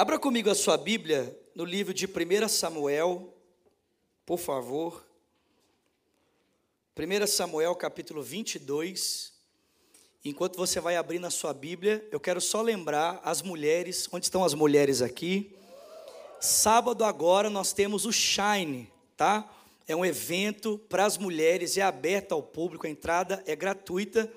Abra comigo a sua Bíblia no livro de 1 Samuel, por favor. 1 Samuel capítulo 22. Enquanto você vai abrir na sua Bíblia, eu quero só lembrar as mulheres, onde estão as mulheres aqui? Sábado agora nós temos o Shine, tá? É um evento para as mulheres, é aberto ao público, a entrada é gratuita.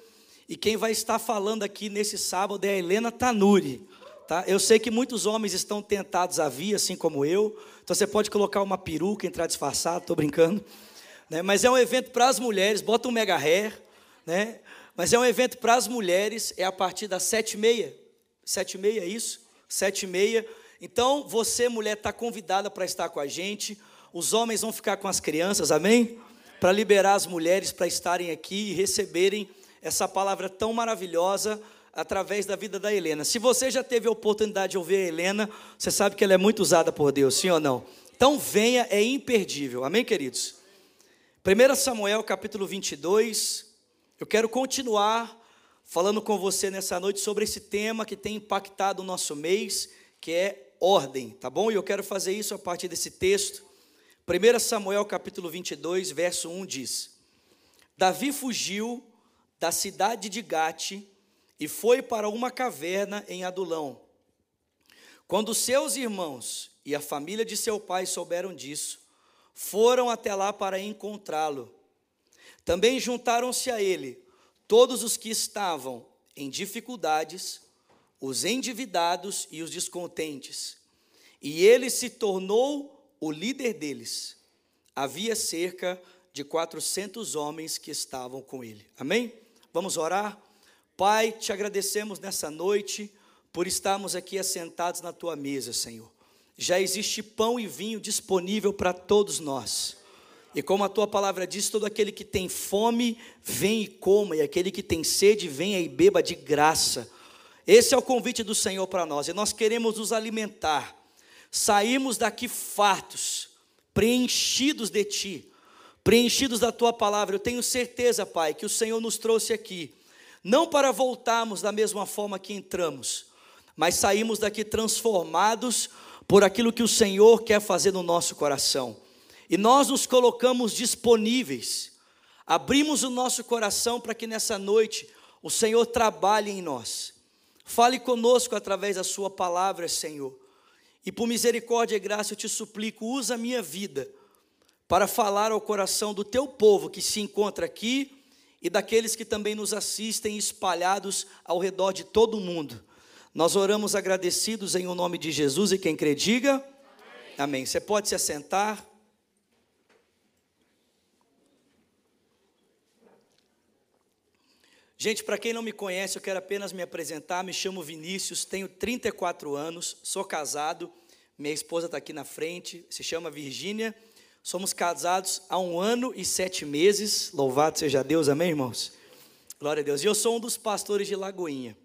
E quem vai estar falando aqui nesse sábado é a Helena Tanuri. Tá? Eu sei que muitos homens estão tentados a vir, assim como eu. Então você pode colocar uma peruca, entrar disfarçado, estou brincando. Né? Mas é um evento para as mulheres, bota um mega hair. Né? Mas é um evento para as mulheres, é a partir das sete e meia. Sete e meia, é isso? Sete e meia. Então, você, mulher, está convidada para estar com a gente. Os homens vão ficar com as crianças, amém? Para liberar as mulheres para estarem aqui e receberem essa palavra tão maravilhosa através da vida da Helena. Se você já teve a oportunidade de ouvir a Helena, você sabe que ela é muito usada por Deus, sim ou não? Então venha, é imperdível. Amém, queridos? 1 Samuel capítulo 22. Eu quero continuar falando com você nessa noite sobre esse tema que tem impactado o nosso mês, que é ordem, tá bom? E eu quero fazer isso a partir desse texto. 1 Samuel capítulo 22, verso 1 diz: Davi fugiu da cidade de Gate e foi para uma caverna em Adulão. Quando seus irmãos e a família de seu pai souberam disso, foram até lá para encontrá-lo. Também juntaram-se a ele todos os que estavam em dificuldades, os endividados e os descontentes. E ele se tornou o líder deles. Havia cerca de 400 homens que estavam com ele. Amém? Vamos orar? Pai, te agradecemos nessa noite por estarmos aqui assentados na tua mesa, Senhor. Já existe pão e vinho disponível para todos nós. E como a tua palavra diz, todo aquele que tem fome, vem e coma, e aquele que tem sede, venha e beba de graça. Esse é o convite do Senhor para nós, e nós queremos nos alimentar, sairmos daqui fartos, preenchidos de Ti, preenchidos da Tua palavra. Eu tenho certeza, Pai, que o Senhor nos trouxe aqui não para voltarmos da mesma forma que entramos, mas saímos daqui transformados por aquilo que o Senhor quer fazer no nosso coração. E nós nos colocamos disponíveis, abrimos o nosso coração para que nessa noite o Senhor trabalhe em nós. Fale conosco através da Sua palavra, Senhor. E por misericórdia e graça eu te suplico, usa a minha vida para falar ao coração do teu povo que se encontra aqui e daqueles que também nos assistem espalhados ao redor de todo o mundo. Nós oramos agradecidos em o nome de Jesus e quem crê diga Amém. Amém. Você pode se assentar. Gente, para quem não me conhece, eu quero apenas me apresentar. Me chamo Vinícius, tenho 34 anos, sou casado. Minha esposa está aqui na frente, se chama Virgínia. Somos casados há um ano e sete meses. Louvado seja Deus, amém, irmãos? Glória a Deus. E eu sou um dos pastores de Lagoinha.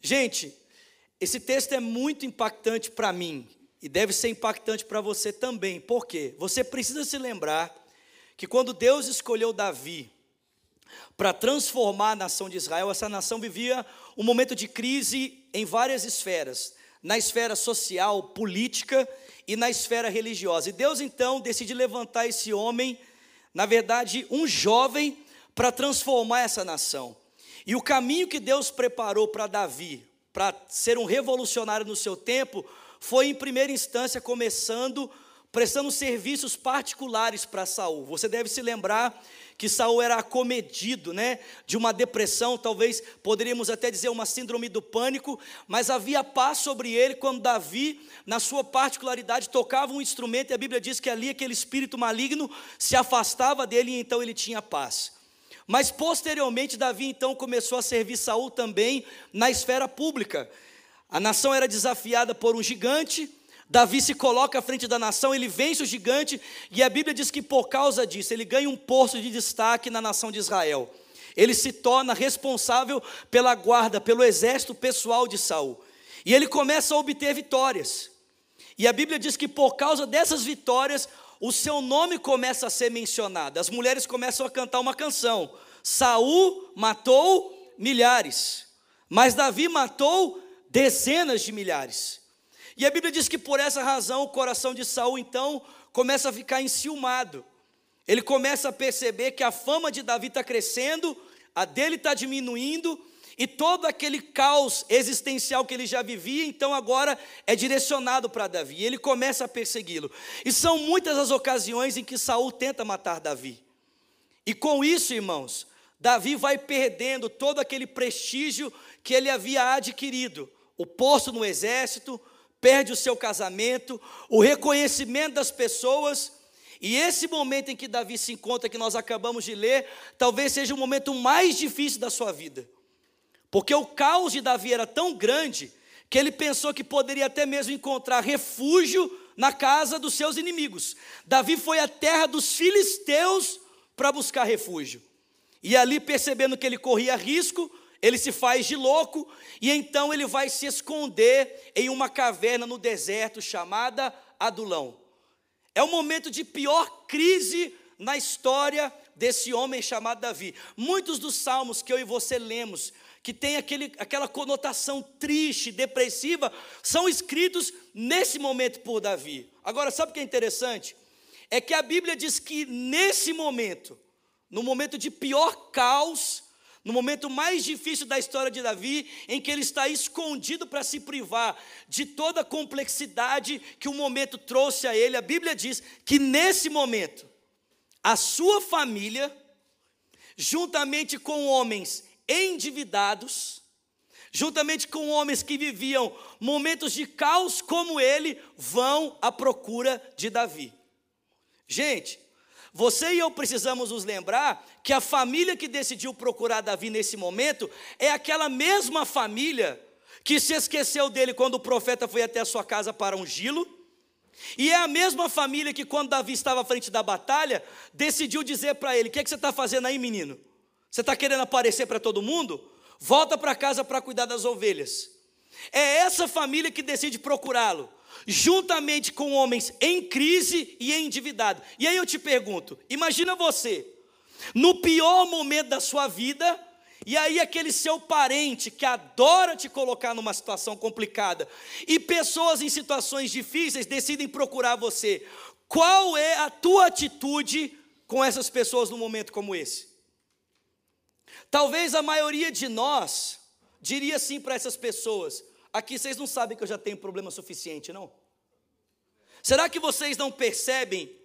Gente, esse texto é muito impactante para mim e deve ser impactante para você também. Por quê? Você precisa se lembrar que quando Deus escolheu Davi para transformar a nação de Israel, essa nação vivia um momento de crise em várias esferas na esfera social, política e na esfera religiosa. E Deus então decide levantar esse homem, na verdade, um jovem, para transformar essa nação. E o caminho que Deus preparou para Davi, para ser um revolucionário no seu tempo, foi em primeira instância começando prestando serviços particulares para Saul. Você deve se lembrar que Saul era acomedido, né, de uma depressão, talvez poderíamos até dizer uma síndrome do pânico, mas havia paz sobre ele quando Davi, na sua particularidade, tocava um instrumento e a Bíblia diz que ali aquele espírito maligno se afastava dele e então ele tinha paz. Mas posteriormente Davi então começou a servir Saul também na esfera pública. A nação era desafiada por um gigante, Davi se coloca à frente da nação, ele vence o gigante, e a Bíblia diz que por causa disso, ele ganha um posto de destaque na nação de Israel. Ele se torna responsável pela guarda, pelo exército pessoal de Saul. E ele começa a obter vitórias. E a Bíblia diz que por causa dessas vitórias, o seu nome começa a ser mencionado. As mulheres começam a cantar uma canção. Saul matou milhares, mas Davi matou dezenas de milhares. E a Bíblia diz que por essa razão o coração de Saul então começa a ficar enciumado. Ele começa a perceber que a fama de Davi está crescendo, a dele está diminuindo, e todo aquele caos existencial que ele já vivia, então agora é direcionado para Davi. Ele começa a persegui-lo. E são muitas as ocasiões em que Saul tenta matar Davi. E com isso, irmãos, Davi vai perdendo todo aquele prestígio que ele havia adquirido. O posto no exército, perde o seu casamento, o reconhecimento das pessoas. E esse momento em que Davi se encontra, que nós acabamos de ler, talvez seja o momento mais difícil da sua vida. Porque o caos de Davi era tão grande que ele pensou que poderia até mesmo encontrar refúgio na casa dos seus inimigos. Davi foi à terra dos filisteus para buscar refúgio. E ali, percebendo que ele corria risco, ele se faz de louco e então ele vai se esconder em uma caverna no deserto chamada Adulão. É o momento de pior crise na história desse homem chamado Davi. Muitos dos salmos que eu e você lemos que tem aquele, aquela conotação triste, depressiva, são escritos nesse momento por Davi. Agora, sabe o que é interessante? É que a Bíblia diz que nesse momento, no momento de pior caos, no momento mais difícil da história de Davi, em que ele está escondido para se privar de toda a complexidade que o momento trouxe a ele, a Bíblia diz que nesse momento, a sua família, juntamente com homens endividados, juntamente com homens que viviam momentos de caos como ele, vão à procura de Davi. Gente, você e eu precisamos nos lembrar que a família que decidiu procurar Davi nesse momento é aquela mesma família que se esqueceu dele quando o profeta foi até a sua casa para ungí-lo. E é a mesma família que, quando Davi estava à frente da batalha, decidiu dizer para ele: O que, é que você está fazendo aí, menino? Você está querendo aparecer para todo mundo? Volta para casa para cuidar das ovelhas. É essa família que decide procurá-lo, juntamente com homens em crise e endividado. E aí eu te pergunto: imagina você, no pior momento da sua vida, e aí aquele seu parente que adora te colocar numa situação complicada, e pessoas em situações difíceis decidem procurar você. Qual é a tua atitude com essas pessoas num momento como esse? Talvez a maioria de nós diria assim para essas pessoas: aqui vocês não sabem que eu já tenho problema suficiente, não? Será que vocês não percebem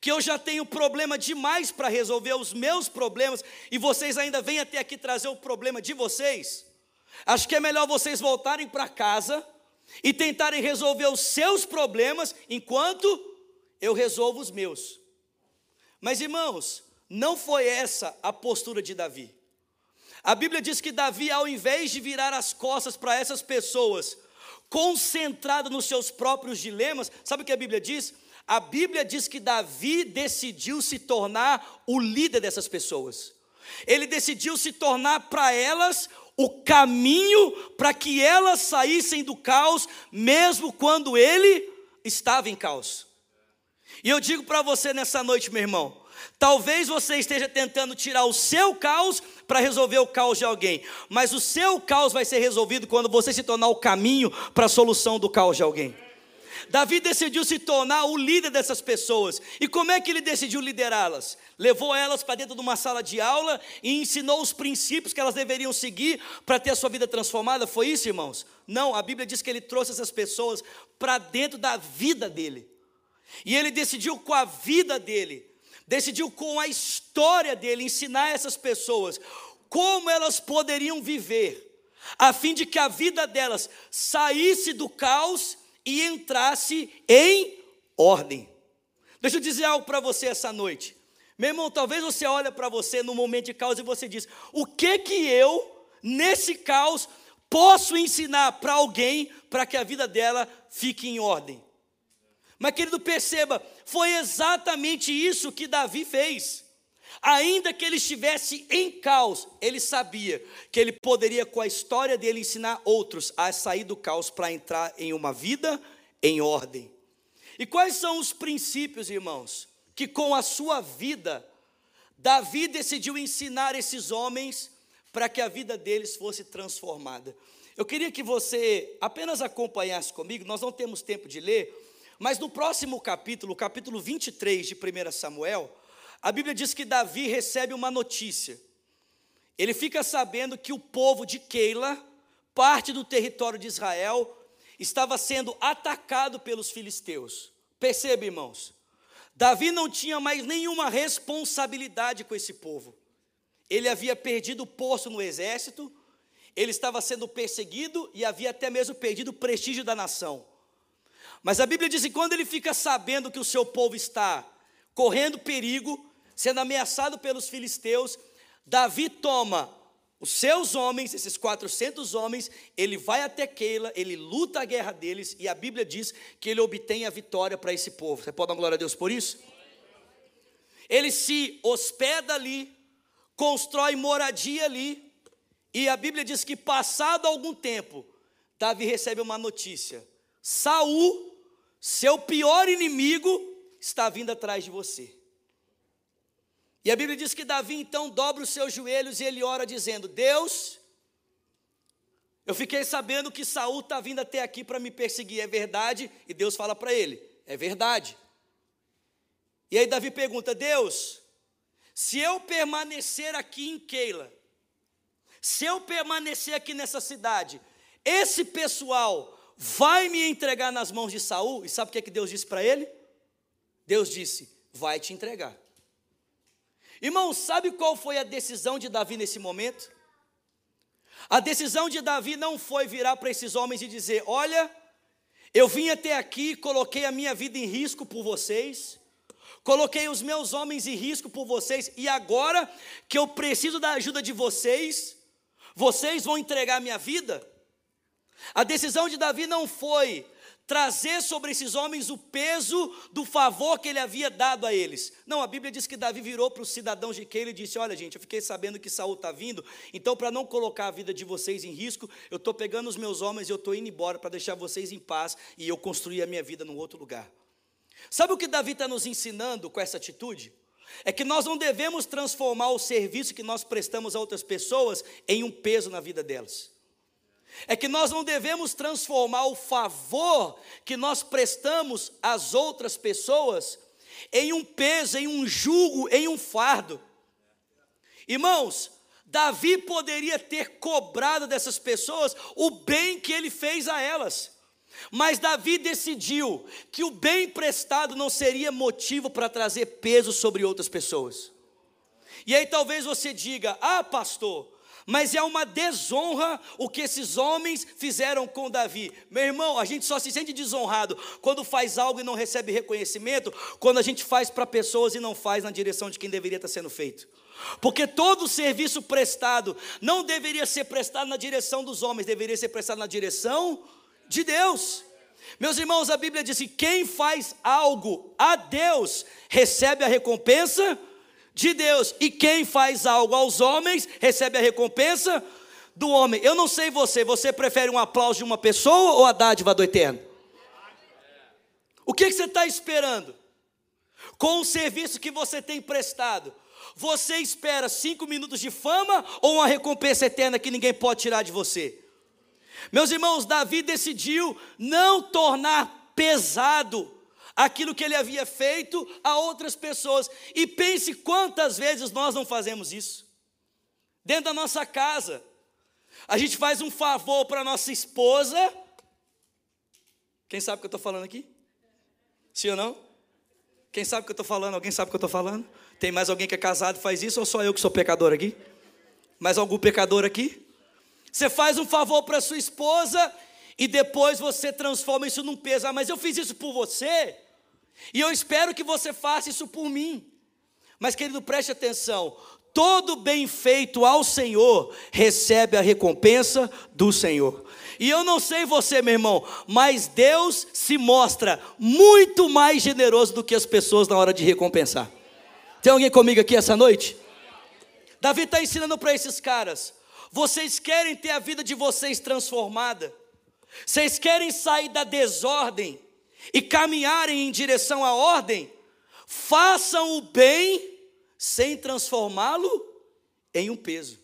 que eu já tenho problema demais para resolver os meus problemas e vocês ainda vêm até aqui trazer o problema de vocês? Acho que é melhor vocês voltarem para casa e tentarem resolver os seus problemas enquanto eu resolvo os meus. Mas irmãos, não foi essa a postura de Davi. A Bíblia diz que Davi, ao invés de virar as costas para essas pessoas, concentrado nos seus próprios dilemas, sabe o que a Bíblia diz? A Bíblia diz que Davi decidiu se tornar o líder dessas pessoas. Ele decidiu se tornar para elas o caminho para que elas saíssem do caos, mesmo quando ele estava em caos. E eu digo para você nessa noite, meu irmão, Talvez você esteja tentando tirar o seu caos para resolver o caos de alguém, mas o seu caos vai ser resolvido quando você se tornar o caminho para a solução do caos de alguém. Davi decidiu se tornar o líder dessas pessoas. E como é que ele decidiu liderá-las? Levou elas para dentro de uma sala de aula e ensinou os princípios que elas deveriam seguir para ter a sua vida transformada? Foi isso, irmãos? Não, a Bíblia diz que ele trouxe essas pessoas para dentro da vida dele. E ele decidiu com a vida dele decidiu com a história dele ensinar essas pessoas como elas poderiam viver, a fim de que a vida delas saísse do caos e entrasse em ordem. Deixa eu dizer algo para você essa noite. Meu irmão, talvez você olhe para você no momento de caos e você diz: "O que que eu nesse caos posso ensinar para alguém para que a vida dela fique em ordem?" Mas querido, perceba, foi exatamente isso que Davi fez. Ainda que ele estivesse em caos, ele sabia que ele poderia, com a história dele, ensinar outros a sair do caos para entrar em uma vida em ordem. E quais são os princípios, irmãos, que com a sua vida, Davi decidiu ensinar esses homens para que a vida deles fosse transformada? Eu queria que você apenas acompanhasse comigo, nós não temos tempo de ler, mas no próximo capítulo, capítulo 23 de 1 Samuel, a Bíblia diz que Davi recebe uma notícia. Ele fica sabendo que o povo de Keila, parte do território de Israel, estava sendo atacado pelos filisteus. Perceba, irmãos, Davi não tinha mais nenhuma responsabilidade com esse povo. Ele havia perdido o posto no exército, ele estava sendo perseguido e havia até mesmo perdido o prestígio da nação. Mas a Bíblia diz que quando ele fica sabendo que o seu povo está correndo perigo, sendo ameaçado pelos filisteus, Davi toma os seus homens, esses 400 homens, ele vai até Keila, ele luta a guerra deles e a Bíblia diz que ele obtém a vitória para esse povo. Você pode dar glória a Deus por isso? Ele se hospeda ali, constrói moradia ali, e a Bíblia diz que passado algum tempo, Davi recebe uma notícia: Saul, seu pior inimigo, está vindo atrás de você. E a Bíblia diz que Davi então dobra os seus joelhos e ele ora dizendo: Deus, eu fiquei sabendo que Saul está vindo até aqui para me perseguir, é verdade? E Deus fala para ele: É verdade. E aí Davi pergunta: Deus, se eu permanecer aqui em Keila, se eu permanecer aqui nessa cidade, esse pessoal vai me entregar nas mãos de Saul? E sabe o que, é que Deus disse para ele? Deus disse: Vai te entregar. Irmão, sabe qual foi a decisão de Davi nesse momento? A decisão de Davi não foi virar para esses homens e dizer: Olha, eu vim até aqui, coloquei a minha vida em risco por vocês, coloquei os meus homens em risco por vocês, e agora que eu preciso da ajuda de vocês, vocês vão entregar a minha vida? A decisão de Davi não foi trazer sobre esses homens o peso do favor que ele havia dado a eles. Não, a Bíblia diz que Davi virou para os cidadãos de Keila e disse: Olha, gente, eu fiquei sabendo que Saul está vindo, então, para não colocar a vida de vocês em risco, eu estou pegando os meus homens e eu estou indo embora para deixar vocês em paz e eu construir a minha vida num outro lugar. Sabe o que Davi está nos ensinando com essa atitude? É que nós não devemos transformar o serviço que nós prestamos a outras pessoas em um peso na vida delas é que nós não devemos transformar o favor que nós prestamos às outras pessoas em um peso, em um jugo, em um fardo. Irmãos, Davi poderia ter cobrado dessas pessoas o bem que ele fez a elas. Mas Davi decidiu que o bem prestado não seria motivo para trazer peso sobre outras pessoas. E aí talvez você diga: "Ah, pastor, mas é uma desonra o que esses homens fizeram com Davi. Meu irmão, a gente só se sente desonrado quando faz algo e não recebe reconhecimento, quando a gente faz para pessoas e não faz na direção de quem deveria estar sendo feito. Porque todo serviço prestado não deveria ser prestado na direção dos homens, deveria ser prestado na direção de Deus. Meus irmãos, a Bíblia diz que quem faz algo a Deus recebe a recompensa de Deus. E quem faz algo aos homens recebe a recompensa do homem. Eu não sei você, você prefere um aplauso de uma pessoa ou a dádiva do eterno? O que, que você está esperando? Com o serviço que você tem prestado, você espera cinco minutos de fama ou uma recompensa eterna que ninguém pode tirar de você? Meus irmãos, Davi decidiu não tornar pesado aquilo que ele havia feito a outras pessoas. E pense quantas vezes nós não fazemos isso. Dentro da nossa casa, a gente faz um favor para nossa esposa. Quem sabe o que eu estou falando aqui? Sim ou não? Quem sabe o que eu estou falando? Alguém sabe o que eu estou falando? Tem mais alguém que é casado e faz isso ou só eu que sou pecador aqui? Mais algum pecador aqui? Você faz um favor para sua esposa e depois você transforma isso num peso. Ah, mas eu fiz isso por você. E eu espero que você faça isso por mim. Mas, querido, preste atenção: todo bem feito ao Senhor recebe a recompensa do Senhor. E eu não sei você, meu irmão, mas Deus se mostra muito mais generoso do que as pessoas na hora de recompensar. Tem alguém comigo aqui essa noite? Davi está ensinando para esses caras: vocês querem ter a vida de vocês transformada, vocês querem sair da desordem, e caminharem em direção à ordem, façam o bem sem transformá-lo em um peso.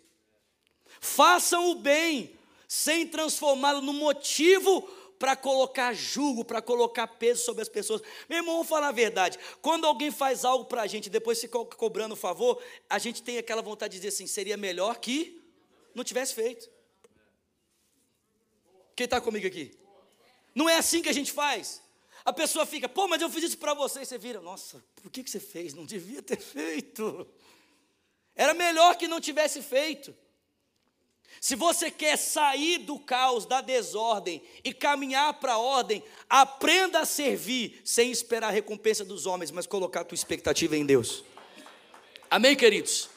Façam o bem sem transformá-lo no motivo para colocar julgo, para colocar peso sobre as pessoas. Meu irmão, vamos falar a verdade. Quando alguém faz algo para a gente, depois se co cobrando favor, a gente tem aquela vontade de dizer assim: seria melhor que não tivesse feito. Quem está comigo aqui? Não é assim que a gente faz. A pessoa fica, pô, mas eu fiz isso para você. E você vira, nossa, por que, que você fez? Não devia ter feito. Era melhor que não tivesse feito. Se você quer sair do caos, da desordem e caminhar para a ordem, aprenda a servir sem esperar a recompensa dos homens, mas colocar a tua expectativa em Deus. Amém, queridos?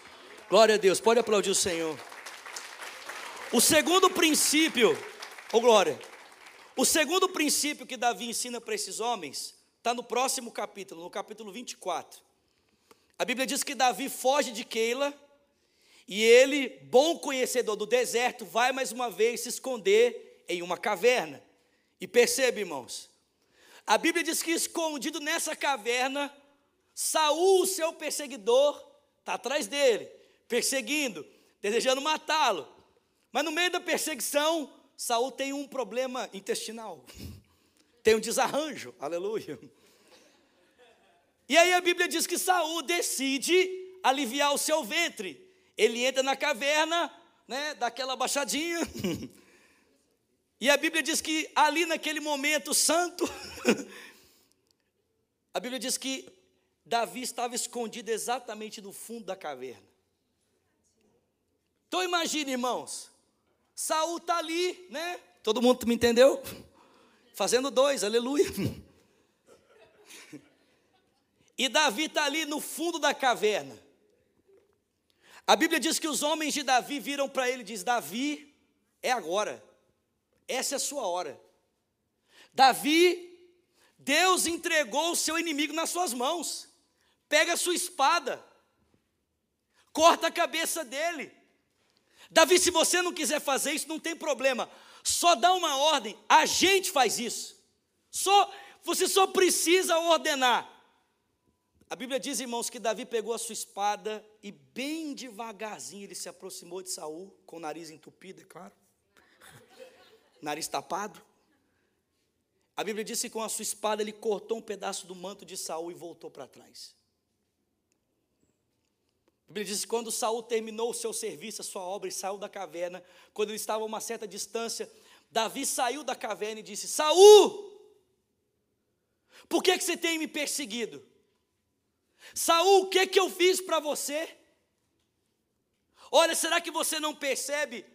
Glória a Deus. Pode aplaudir o Senhor. O segundo princípio, ô oh glória, o segundo princípio que Davi ensina para esses homens está no próximo capítulo, no capítulo 24. A Bíblia diz que Davi foge de Keila e ele, bom conhecedor do deserto, vai mais uma vez se esconder em uma caverna. E percebe, irmãos, a Bíblia diz que escondido nessa caverna, Saul, seu perseguidor, está atrás dele, perseguindo, desejando matá-lo. Mas no meio da perseguição, Saul tem um problema intestinal. Tem um desarranjo, aleluia. E aí a Bíblia diz que Saul decide aliviar o seu ventre ele entra na caverna, né, daquela baixadinha. e a Bíblia diz que ali naquele momento santo, a Bíblia diz que Davi estava escondido exatamente no fundo da caverna. Então imagine, irmãos, Saul está ali, né? Todo mundo me entendeu? Fazendo dois, aleluia. E Davi está ali no fundo da caverna. A Bíblia diz que os homens de Davi viram para ele e diz: Davi, é agora. Essa é a sua hora. Davi, Deus entregou o seu inimigo nas suas mãos. Pega a sua espada. Corta a cabeça dele. Davi, se você não quiser fazer isso, não tem problema. Só dá uma ordem. A gente faz isso. Só você só precisa ordenar. A Bíblia diz, irmãos, que Davi pegou a sua espada e bem devagarzinho ele se aproximou de Saul, com o nariz entupido, é claro. nariz tapado. A Bíblia diz que com a sua espada ele cortou um pedaço do manto de Saul e voltou para trás. A Bíblia diz quando Saul terminou o seu serviço, a sua obra, e saiu da caverna, quando ele estava a uma certa distância, Davi saiu da caverna e disse: Saul, por que, que você tem me perseguido? Saul, o que que eu fiz para você? Olha, será que você não percebe?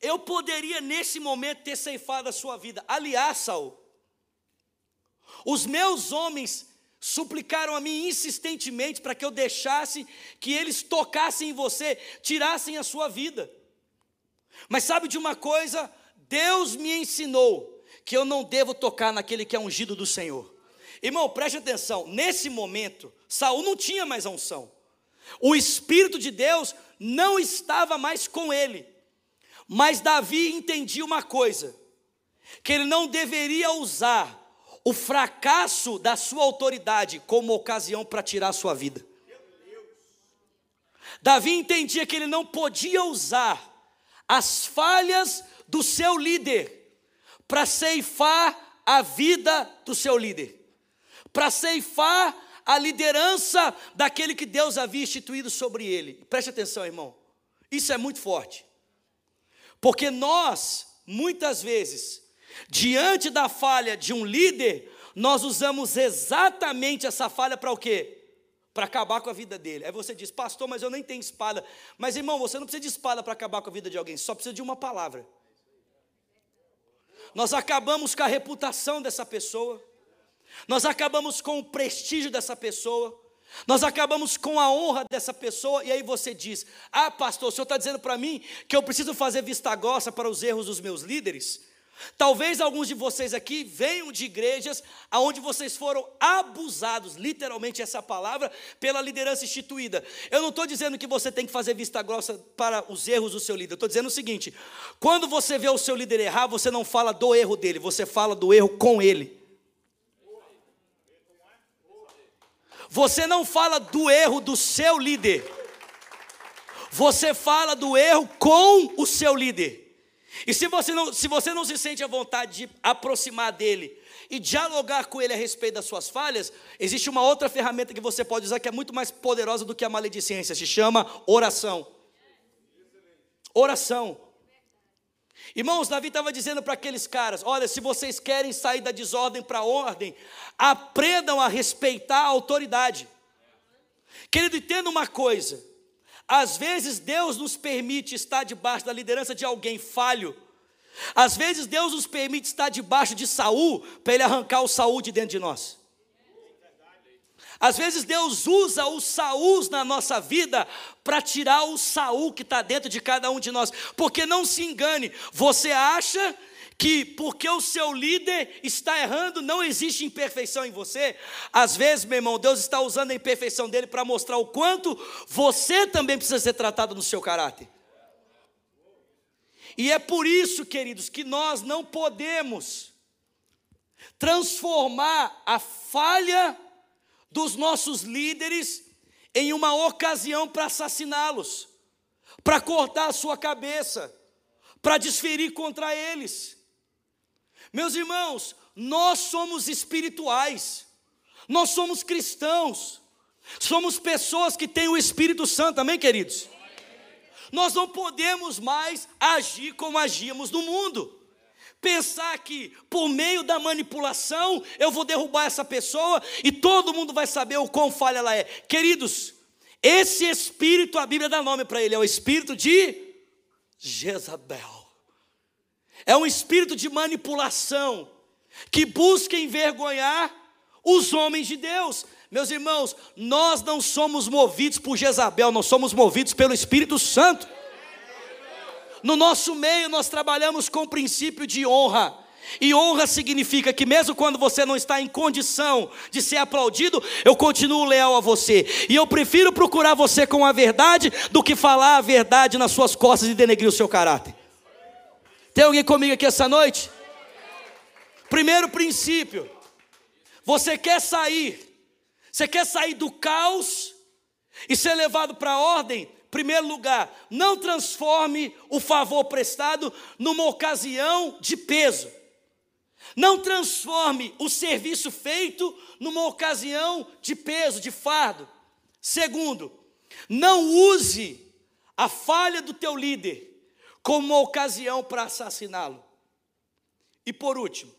Eu poderia nesse momento ter ceifado a sua vida. Aliás, Saul, os meus homens suplicaram a mim insistentemente para que eu deixasse que eles tocassem em você, tirassem a sua vida. Mas sabe de uma coisa? Deus me ensinou que eu não devo tocar naquele que é ungido do Senhor. Irmão, preste atenção, nesse momento, Saul não tinha mais a unção. O Espírito de Deus não estava mais com ele. Mas Davi entendia uma coisa: que ele não deveria usar o fracasso da sua autoridade como ocasião para tirar a sua vida. Davi entendia que ele não podia usar as falhas do seu líder para ceifar a vida do seu líder para ceifar a liderança daquele que Deus havia instituído sobre ele. Preste atenção, irmão. Isso é muito forte. Porque nós, muitas vezes, diante da falha de um líder, nós usamos exatamente essa falha para o quê? Para acabar com a vida dele. Aí você diz, pastor, mas eu nem tenho espada. Mas irmão, você não precisa de espada para acabar com a vida de alguém, só precisa de uma palavra. Nós acabamos com a reputação dessa pessoa nós acabamos com o prestígio dessa pessoa, nós acabamos com a honra dessa pessoa, e aí você diz: Ah, pastor, o senhor está dizendo para mim que eu preciso fazer vista grossa para os erros dos meus líderes? Talvez alguns de vocês aqui venham de igrejas onde vocês foram abusados, literalmente essa palavra, pela liderança instituída. Eu não estou dizendo que você tem que fazer vista grossa para os erros do seu líder, eu estou dizendo o seguinte: quando você vê o seu líder errar, você não fala do erro dele, você fala do erro com ele. Você não fala do erro do seu líder. Você fala do erro com o seu líder. E se você não, se você não se sente à vontade de aproximar dele e dialogar com ele a respeito das suas falhas, existe uma outra ferramenta que você pode usar que é muito mais poderosa do que a maledicência, se chama oração. Oração. Irmãos, Davi estava dizendo para aqueles caras: olha, se vocês querem sair da desordem para a ordem, aprendam a respeitar a autoridade. Querido, entenda uma coisa: às vezes Deus nos permite estar debaixo da liderança de alguém falho. Às vezes Deus nos permite estar debaixo de Saul para ele arrancar o Saul de dentro de nós. Às vezes Deus usa os Saúls na nossa vida para tirar o Saul que está dentro de cada um de nós. Porque não se engane, você acha que porque o seu líder está errando, não existe imperfeição em você. Às vezes, meu irmão, Deus está usando a imperfeição dele para mostrar o quanto você também precisa ser tratado no seu caráter. E é por isso, queridos, que nós não podemos transformar a falha dos nossos líderes em uma ocasião para assassiná-los, para cortar a sua cabeça, para desferir contra eles. Meus irmãos, nós somos espirituais, nós somos cristãos, somos pessoas que têm o Espírito Santo, amém, queridos? Nós não podemos mais agir como agíamos no mundo pensar que por meio da manipulação eu vou derrubar essa pessoa e todo mundo vai saber o quão falha ela é. Queridos, esse espírito, a Bíblia dá nome para ele, é o espírito de Jezabel. É um espírito de manipulação que busca envergonhar os homens de Deus. Meus irmãos, nós não somos movidos por Jezabel, nós somos movidos pelo Espírito Santo. No nosso meio, nós trabalhamos com o princípio de honra. E honra significa que, mesmo quando você não está em condição de ser aplaudido, eu continuo leal a você. E eu prefiro procurar você com a verdade do que falar a verdade nas suas costas e denegrir o seu caráter. Tem alguém comigo aqui essa noite? Primeiro princípio: você quer sair, você quer sair do caos e ser levado para a ordem? Primeiro lugar, não transforme o favor prestado numa ocasião de peso. Não transforme o serviço feito numa ocasião de peso, de fardo. Segundo, não use a falha do teu líder como uma ocasião para assassiná-lo. E por último,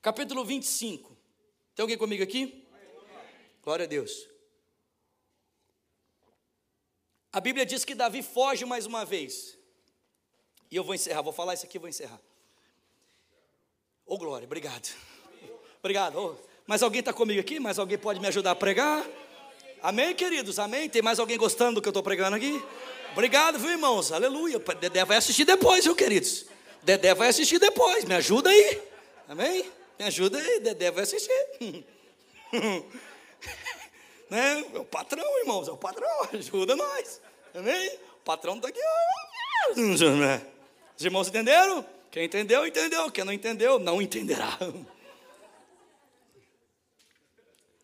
capítulo 25. Tem alguém comigo aqui? Glória a Deus. A Bíblia diz que Davi foge mais uma vez. E eu vou encerrar, vou falar isso aqui e vou encerrar. Ô oh, glória, obrigado. Obrigado. Oh, mais alguém está comigo aqui? Mais alguém pode me ajudar a pregar? Amém, queridos? Amém? Tem mais alguém gostando do que eu estou pregando aqui? Obrigado, viu, irmãos? Aleluia. Dedé vai assistir depois, viu, queridos? Dedé vai assistir depois. Me ajuda aí. Amém? Me ajuda aí. Dedé vai assistir. Né? É o patrão, irmãos, é o patrão, ajuda nós. Amém? O patrão está aqui. Né? Os irmãos entenderam? Quem entendeu, entendeu. Quem não entendeu, não entenderá.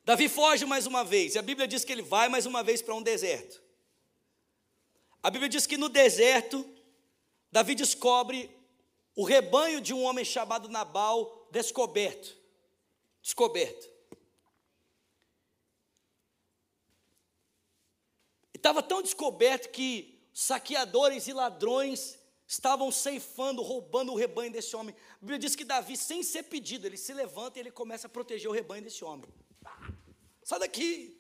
Davi foge mais uma vez, e a Bíblia diz que ele vai mais uma vez para um deserto. A Bíblia diz que no deserto, Davi descobre o rebanho de um homem chamado Nabal descoberto. Descoberto. Estava tão descoberto que saqueadores e ladrões estavam ceifando, roubando o rebanho desse homem. A Bíblia diz que Davi, sem ser pedido, ele se levanta e ele começa a proteger o rebanho desse homem. Sai daqui.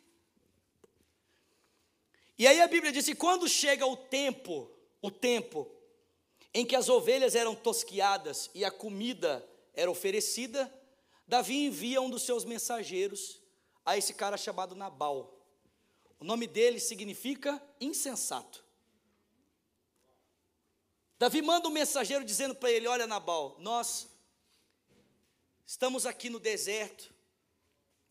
E aí a Bíblia diz quando chega o tempo, o tempo em que as ovelhas eram tosquiadas e a comida era oferecida, Davi envia um dos seus mensageiros a esse cara chamado Nabal. O nome dele significa insensato. Davi manda um mensageiro dizendo para ele: Olha, Nabal, nós estamos aqui no deserto,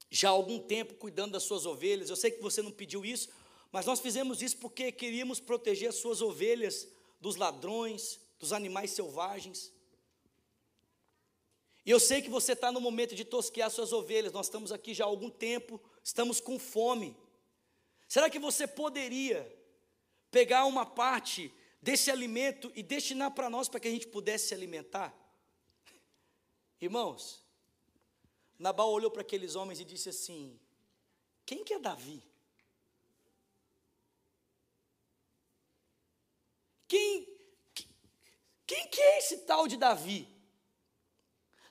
já há algum tempo cuidando das suas ovelhas. Eu sei que você não pediu isso, mas nós fizemos isso porque queríamos proteger as suas ovelhas dos ladrões, dos animais selvagens. E eu sei que você está no momento de tosquear suas ovelhas. Nós estamos aqui já há algum tempo, estamos com fome. Será que você poderia pegar uma parte desse alimento e destinar para nós para que a gente pudesse se alimentar? Irmãos, Nabal olhou para aqueles homens e disse assim: Quem que é Davi? Quem, quem que é esse tal de Davi?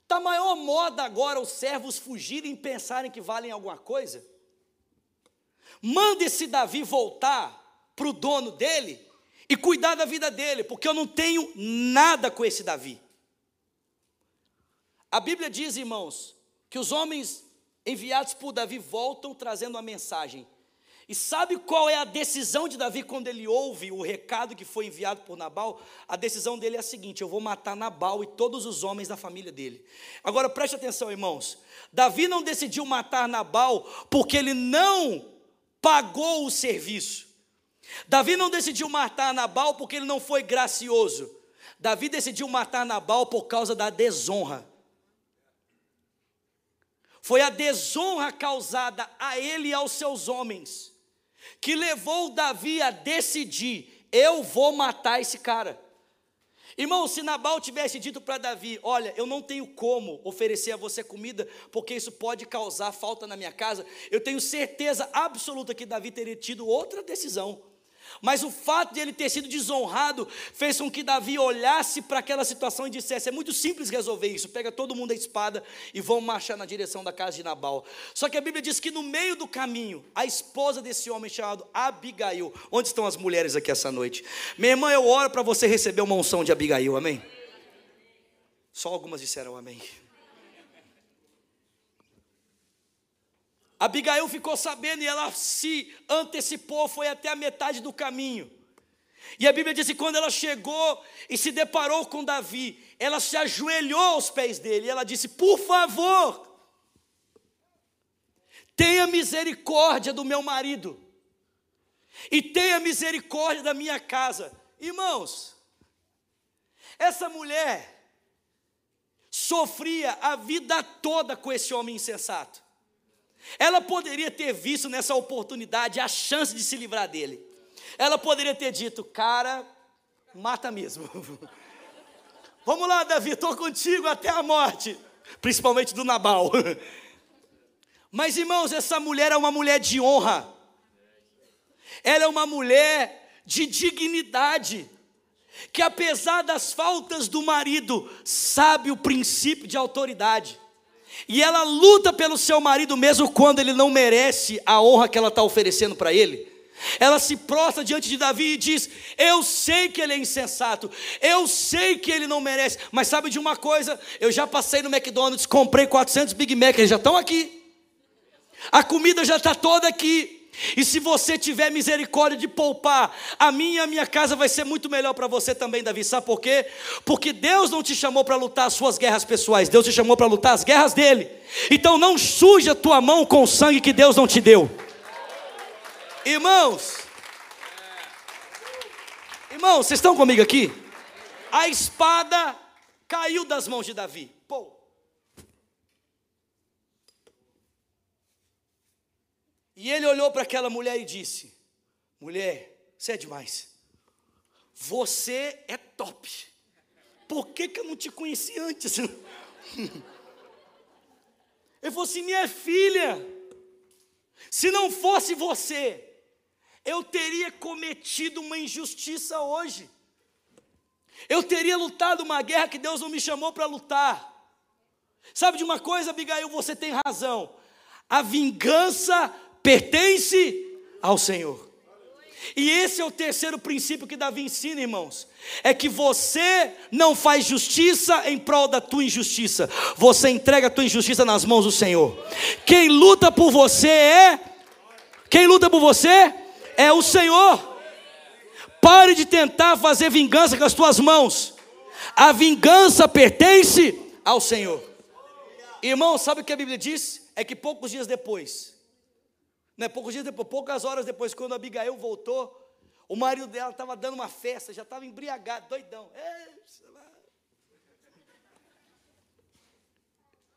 Está maior moda agora os servos fugirem e pensarem que valem alguma coisa? Manda esse Davi voltar para o dono dele e cuidar da vida dele, porque eu não tenho nada com esse Davi. A Bíblia diz, irmãos, que os homens enviados por Davi voltam trazendo uma mensagem. E sabe qual é a decisão de Davi quando ele ouve o recado que foi enviado por Nabal? A decisão dele é a seguinte: eu vou matar Nabal e todos os homens da família dele. Agora preste atenção, irmãos. Davi não decidiu matar Nabal porque ele não pagou o serviço. Davi não decidiu matar Nabal porque ele não foi gracioso. Davi decidiu matar Nabal por causa da desonra. Foi a desonra causada a ele e aos seus homens que levou Davi a decidir: eu vou matar esse cara. Irmão, se Nabal tivesse dito para Davi: Olha, eu não tenho como oferecer a você comida, porque isso pode causar falta na minha casa, eu tenho certeza absoluta que Davi teria tido outra decisão. Mas o fato de ele ter sido desonrado fez com que Davi olhasse para aquela situação e dissesse: é muito simples resolver isso. Pega todo mundo a espada e vão marchar na direção da casa de Nabal. Só que a Bíblia diz que no meio do caminho, a esposa desse homem chamado Abigail, onde estão as mulheres aqui essa noite? Minha irmã, eu oro para você receber uma unção de Abigail, amém? Só algumas disseram amém. Abigail ficou sabendo e ela se antecipou, foi até a metade do caminho. E a Bíblia diz que quando ela chegou e se deparou com Davi, ela se ajoelhou aos pés dele e ela disse: Por favor, tenha misericórdia do meu marido e tenha misericórdia da minha casa. Irmãos, essa mulher sofria a vida toda com esse homem insensato. Ela poderia ter visto nessa oportunidade a chance de se livrar dele. Ela poderia ter dito, cara, mata mesmo. Vamos lá, Davi, estou contigo até a morte, principalmente do Nabal. Mas irmãos, essa mulher é uma mulher de honra. Ela é uma mulher de dignidade, que apesar das faltas do marido, sabe o princípio de autoridade. E ela luta pelo seu marido mesmo quando ele não merece a honra que ela está oferecendo para ele. Ela se prostra diante de Davi e diz: Eu sei que ele é insensato, eu sei que ele não merece, mas sabe de uma coisa? Eu já passei no McDonald's, comprei 400 Big Mac, eles já estão aqui, a comida já está toda aqui, e se você tiver misericórdia de poupar, a minha e a minha casa vai ser muito melhor para você também, Davi. Sabe por quê? Porque Deus não te chamou para lutar as suas guerras pessoais, Deus te chamou para lutar as guerras dele. Então não suja tua mão com o sangue que Deus não te deu. Irmãos, irmãos, vocês estão comigo aqui? A espada caiu das mãos de Davi. Pô, E ele olhou para aquela mulher e disse: Mulher, você é demais. Você é top. Por que, que eu não te conheci antes? Ele falou assim: Minha filha, se não fosse você, eu teria cometido uma injustiça hoje. Eu teria lutado uma guerra que Deus não me chamou para lutar. Sabe de uma coisa, Abigail, você tem razão. A vingança pertence ao Senhor. E esse é o terceiro princípio que Davi ensina, irmãos. É que você não faz justiça em prol da tua injustiça. Você entrega a tua injustiça nas mãos do Senhor. Quem luta por você é Quem luta por você é o Senhor. Pare de tentar fazer vingança com as tuas mãos. A vingança pertence ao Senhor. Irmão, sabe o que a Bíblia diz? É que poucos dias depois, né, poucos dias depois, poucas horas depois, quando Abigail voltou, o marido dela estava dando uma festa, já estava embriagado, doidão.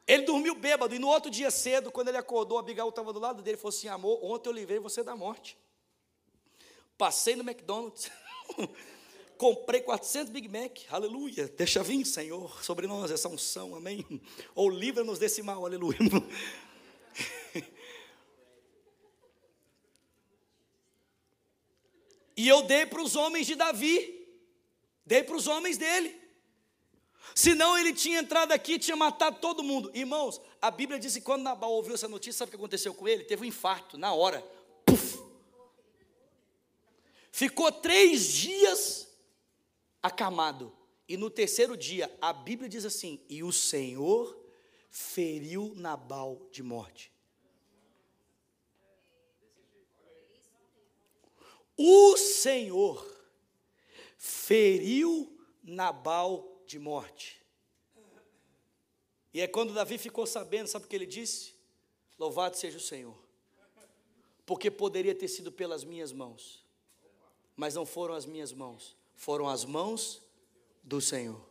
Ele dormiu bêbado, e no outro dia cedo, quando ele acordou, Abigail estava do lado dele e falou assim: Amor, ontem eu livrei você da morte. Passei no McDonald's, Comprei 400 Big Mac, aleluia. Deixa vir, Senhor, sobre nós essa unção, amém. Ou livra-nos desse mal, aleluia. E eu dei para os homens de Davi, dei para os homens dele. Senão ele tinha entrado aqui e tinha matado todo mundo. Irmãos, a Bíblia diz que quando Nabal ouviu essa notícia, sabe o que aconteceu com ele? Teve um infarto na hora. Puf. Ficou três dias acamado. E no terceiro dia, a Bíblia diz assim: E o Senhor feriu Nabal de morte. O Senhor feriu Nabal de morte. E é quando Davi ficou sabendo, sabe o que ele disse? Louvado seja o Senhor, porque poderia ter sido pelas minhas mãos, mas não foram as minhas mãos, foram as mãos do Senhor.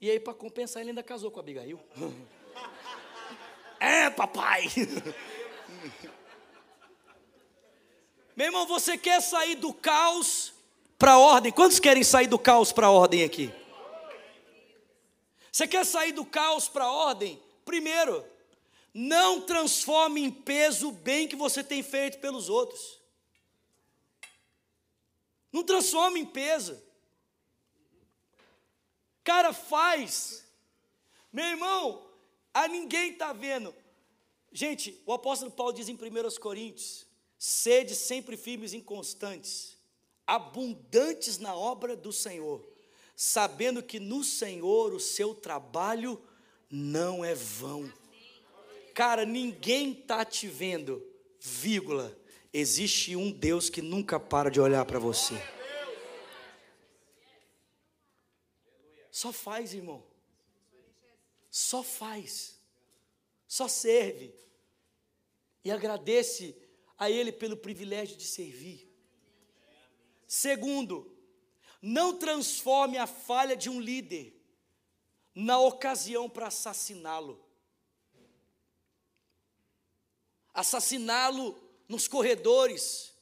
E aí, para compensar, ele ainda casou com Abigail. é, papai! Meu irmão, você quer sair do caos para a ordem? Quantos querem sair do caos para a ordem aqui? Você quer sair do caos para a ordem? Primeiro, não transforme em peso o bem que você tem feito pelos outros. Não transforme em peso. Cara, faz. Meu irmão, a ninguém está vendo. Gente, o apóstolo Paulo diz em 1 Coríntios Sede sempre firmes e inconstantes, abundantes na obra do Senhor, sabendo que no Senhor o seu trabalho não é vão. Cara, ninguém está te vendo, vírgula. Existe um Deus que nunca para de olhar para você. Só faz, irmão. Só faz. Só serve. E agradece a Ele pelo privilégio de servir. Segundo, não transforme a falha de um líder na ocasião para assassiná-lo. Assassiná-lo nos corredores,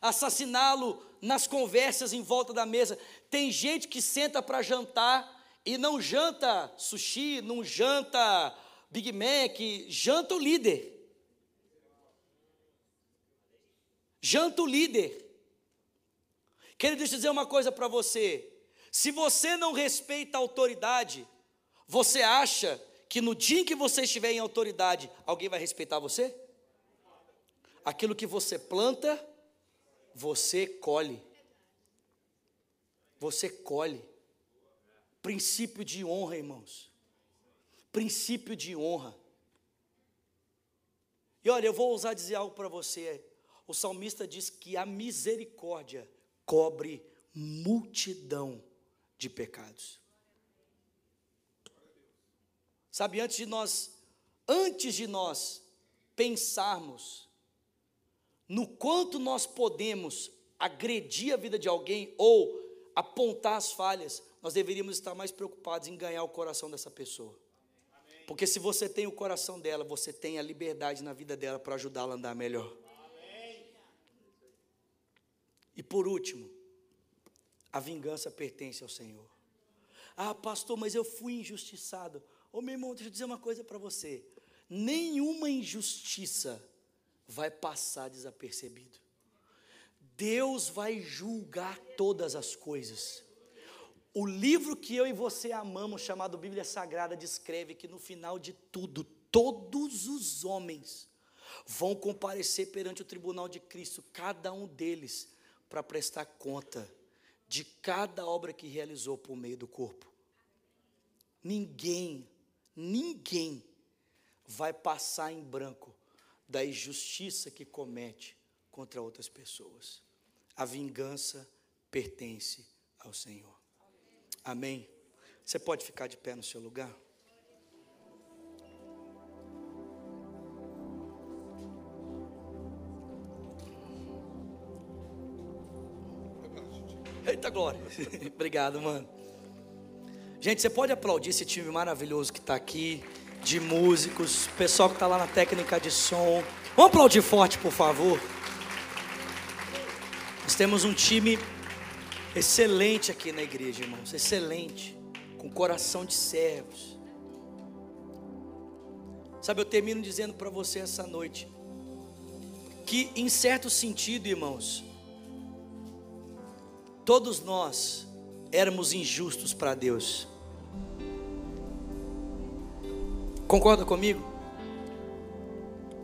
assassiná-lo nas conversas em volta da mesa. Tem gente que senta para jantar e não janta sushi, não janta Big Mac, janta o líder. Janta o líder. Quero dizer uma coisa para você. Se você não respeita a autoridade, você acha que no dia em que você estiver em autoridade, alguém vai respeitar você? Aquilo que você planta, você colhe. Você colhe. Princípio de honra, irmãos. Princípio de honra. E olha, eu vou ousar dizer algo para você. O salmista diz que a misericórdia cobre multidão de pecados. Sabe, antes de nós, antes de nós pensarmos no quanto nós podemos agredir a vida de alguém ou apontar as falhas, nós deveríamos estar mais preocupados em ganhar o coração dessa pessoa. Porque se você tem o coração dela, você tem a liberdade na vida dela para ajudá-la a andar melhor. E por último, a vingança pertence ao Senhor. Ah, pastor, mas eu fui injustiçado. Ô oh, meu irmão, deixa eu dizer uma coisa para você. Nenhuma injustiça vai passar desapercebido. Deus vai julgar todas as coisas. O livro que eu e você amamos, chamado Bíblia Sagrada, descreve que no final de tudo, todos os homens vão comparecer perante o tribunal de Cristo, cada um deles para prestar conta de cada obra que realizou por meio do corpo. Ninguém, ninguém vai passar em branco da injustiça que comete contra outras pessoas. A vingança pertence ao Senhor. Amém? Você pode ficar de pé no seu lugar? Glória. Obrigado, mano. Gente, você pode aplaudir esse time maravilhoso que está aqui, de músicos, pessoal que está lá na técnica de som. Vamos aplaudir forte, por favor. Nós temos um time excelente aqui na igreja, irmãos, excelente, com coração de servos. Sabe, eu termino dizendo para você essa noite que, em certo sentido, irmãos, todos nós éramos injustos para Deus. Concorda comigo?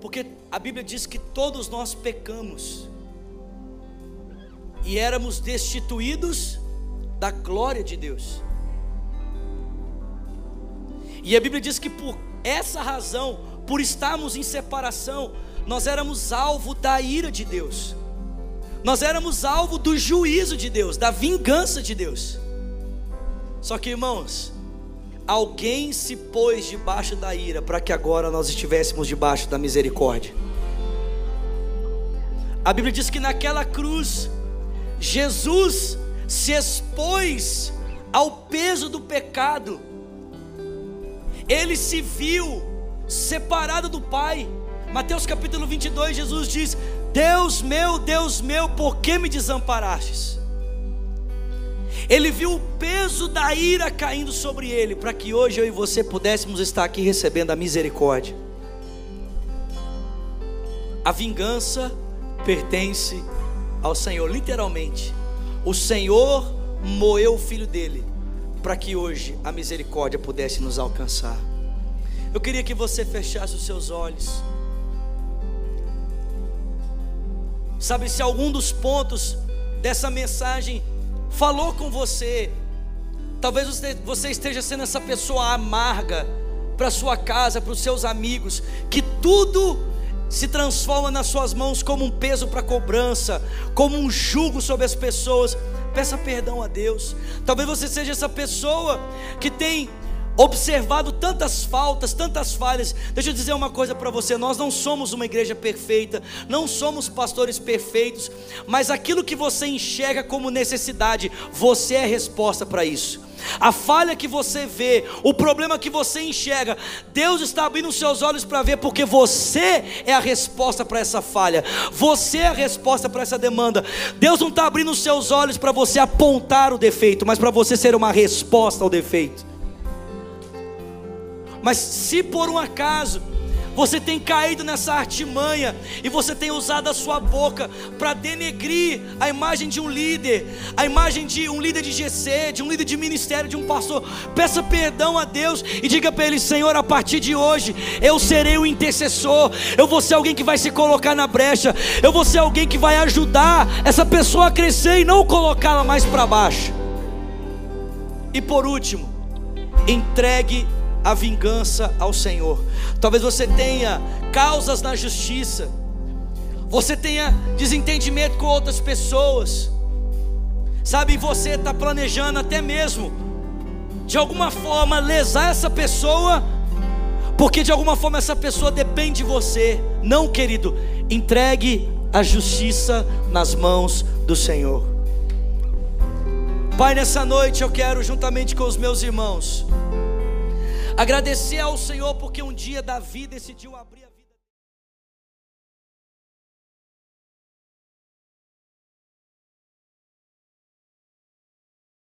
Porque a Bíblia diz que todos nós pecamos e éramos destituídos da glória de Deus. E a Bíblia diz que por essa razão, por estarmos em separação, nós éramos alvo da ira de Deus, nós éramos alvo do juízo de Deus, da vingança de Deus. Só que, irmãos, alguém se pôs debaixo da ira para que agora nós estivéssemos debaixo da misericórdia. A Bíblia diz que naquela cruz, Jesus se expôs ao peso do pecado, ele se viu separado do Pai. Mateus capítulo 22, Jesus diz: Deus meu, Deus meu, por que me desamparastes? Ele viu o peso da ira caindo sobre ele, para que hoje eu e você pudéssemos estar aqui recebendo a misericórdia. A vingança pertence ao Senhor, literalmente. O Senhor moeu o filho dele, para que hoje a misericórdia pudesse nos alcançar. Eu queria que você fechasse os seus olhos. Sabe, se algum dos pontos dessa mensagem falou com você, talvez você esteja sendo essa pessoa amarga para sua casa, para os seus amigos, que tudo se transforma nas suas mãos como um peso para cobrança, como um jugo sobre as pessoas. Peça perdão a Deus. Talvez você seja essa pessoa que tem observado tantas faltas, tantas falhas. Deixa eu dizer uma coisa para você: nós não somos uma igreja perfeita, não somos pastores perfeitos, mas aquilo que você enxerga como necessidade, você é a resposta para isso. A falha que você vê, o problema que você enxerga, Deus está abrindo os seus olhos para ver, porque você é a resposta para essa falha, você é a resposta para essa demanda. Deus não está abrindo os seus olhos para você apontar o defeito, mas para você ser uma resposta ao defeito. Mas se por um acaso você tem caído nessa artimanha e você tem usado a sua boca para denegrir a imagem de um líder, a imagem de um líder de GC, de um líder de ministério, de um pastor. Peça perdão a Deus e diga para ele: Senhor, a partir de hoje eu serei o intercessor, eu vou ser alguém que vai se colocar na brecha, eu vou ser alguém que vai ajudar essa pessoa a crescer e não colocá-la mais para baixo. E por último, entregue a vingança ao Senhor. Talvez você tenha causas na justiça, você tenha desentendimento com outras pessoas, sabe? Você está planejando até mesmo, de alguma forma, lesar essa pessoa, porque de alguma forma essa pessoa depende de você. Não, querido, entregue a justiça nas mãos do Senhor. Pai, nessa noite eu quero, juntamente com os meus irmãos, Agradecer ao Senhor porque um dia Davi decidiu abrir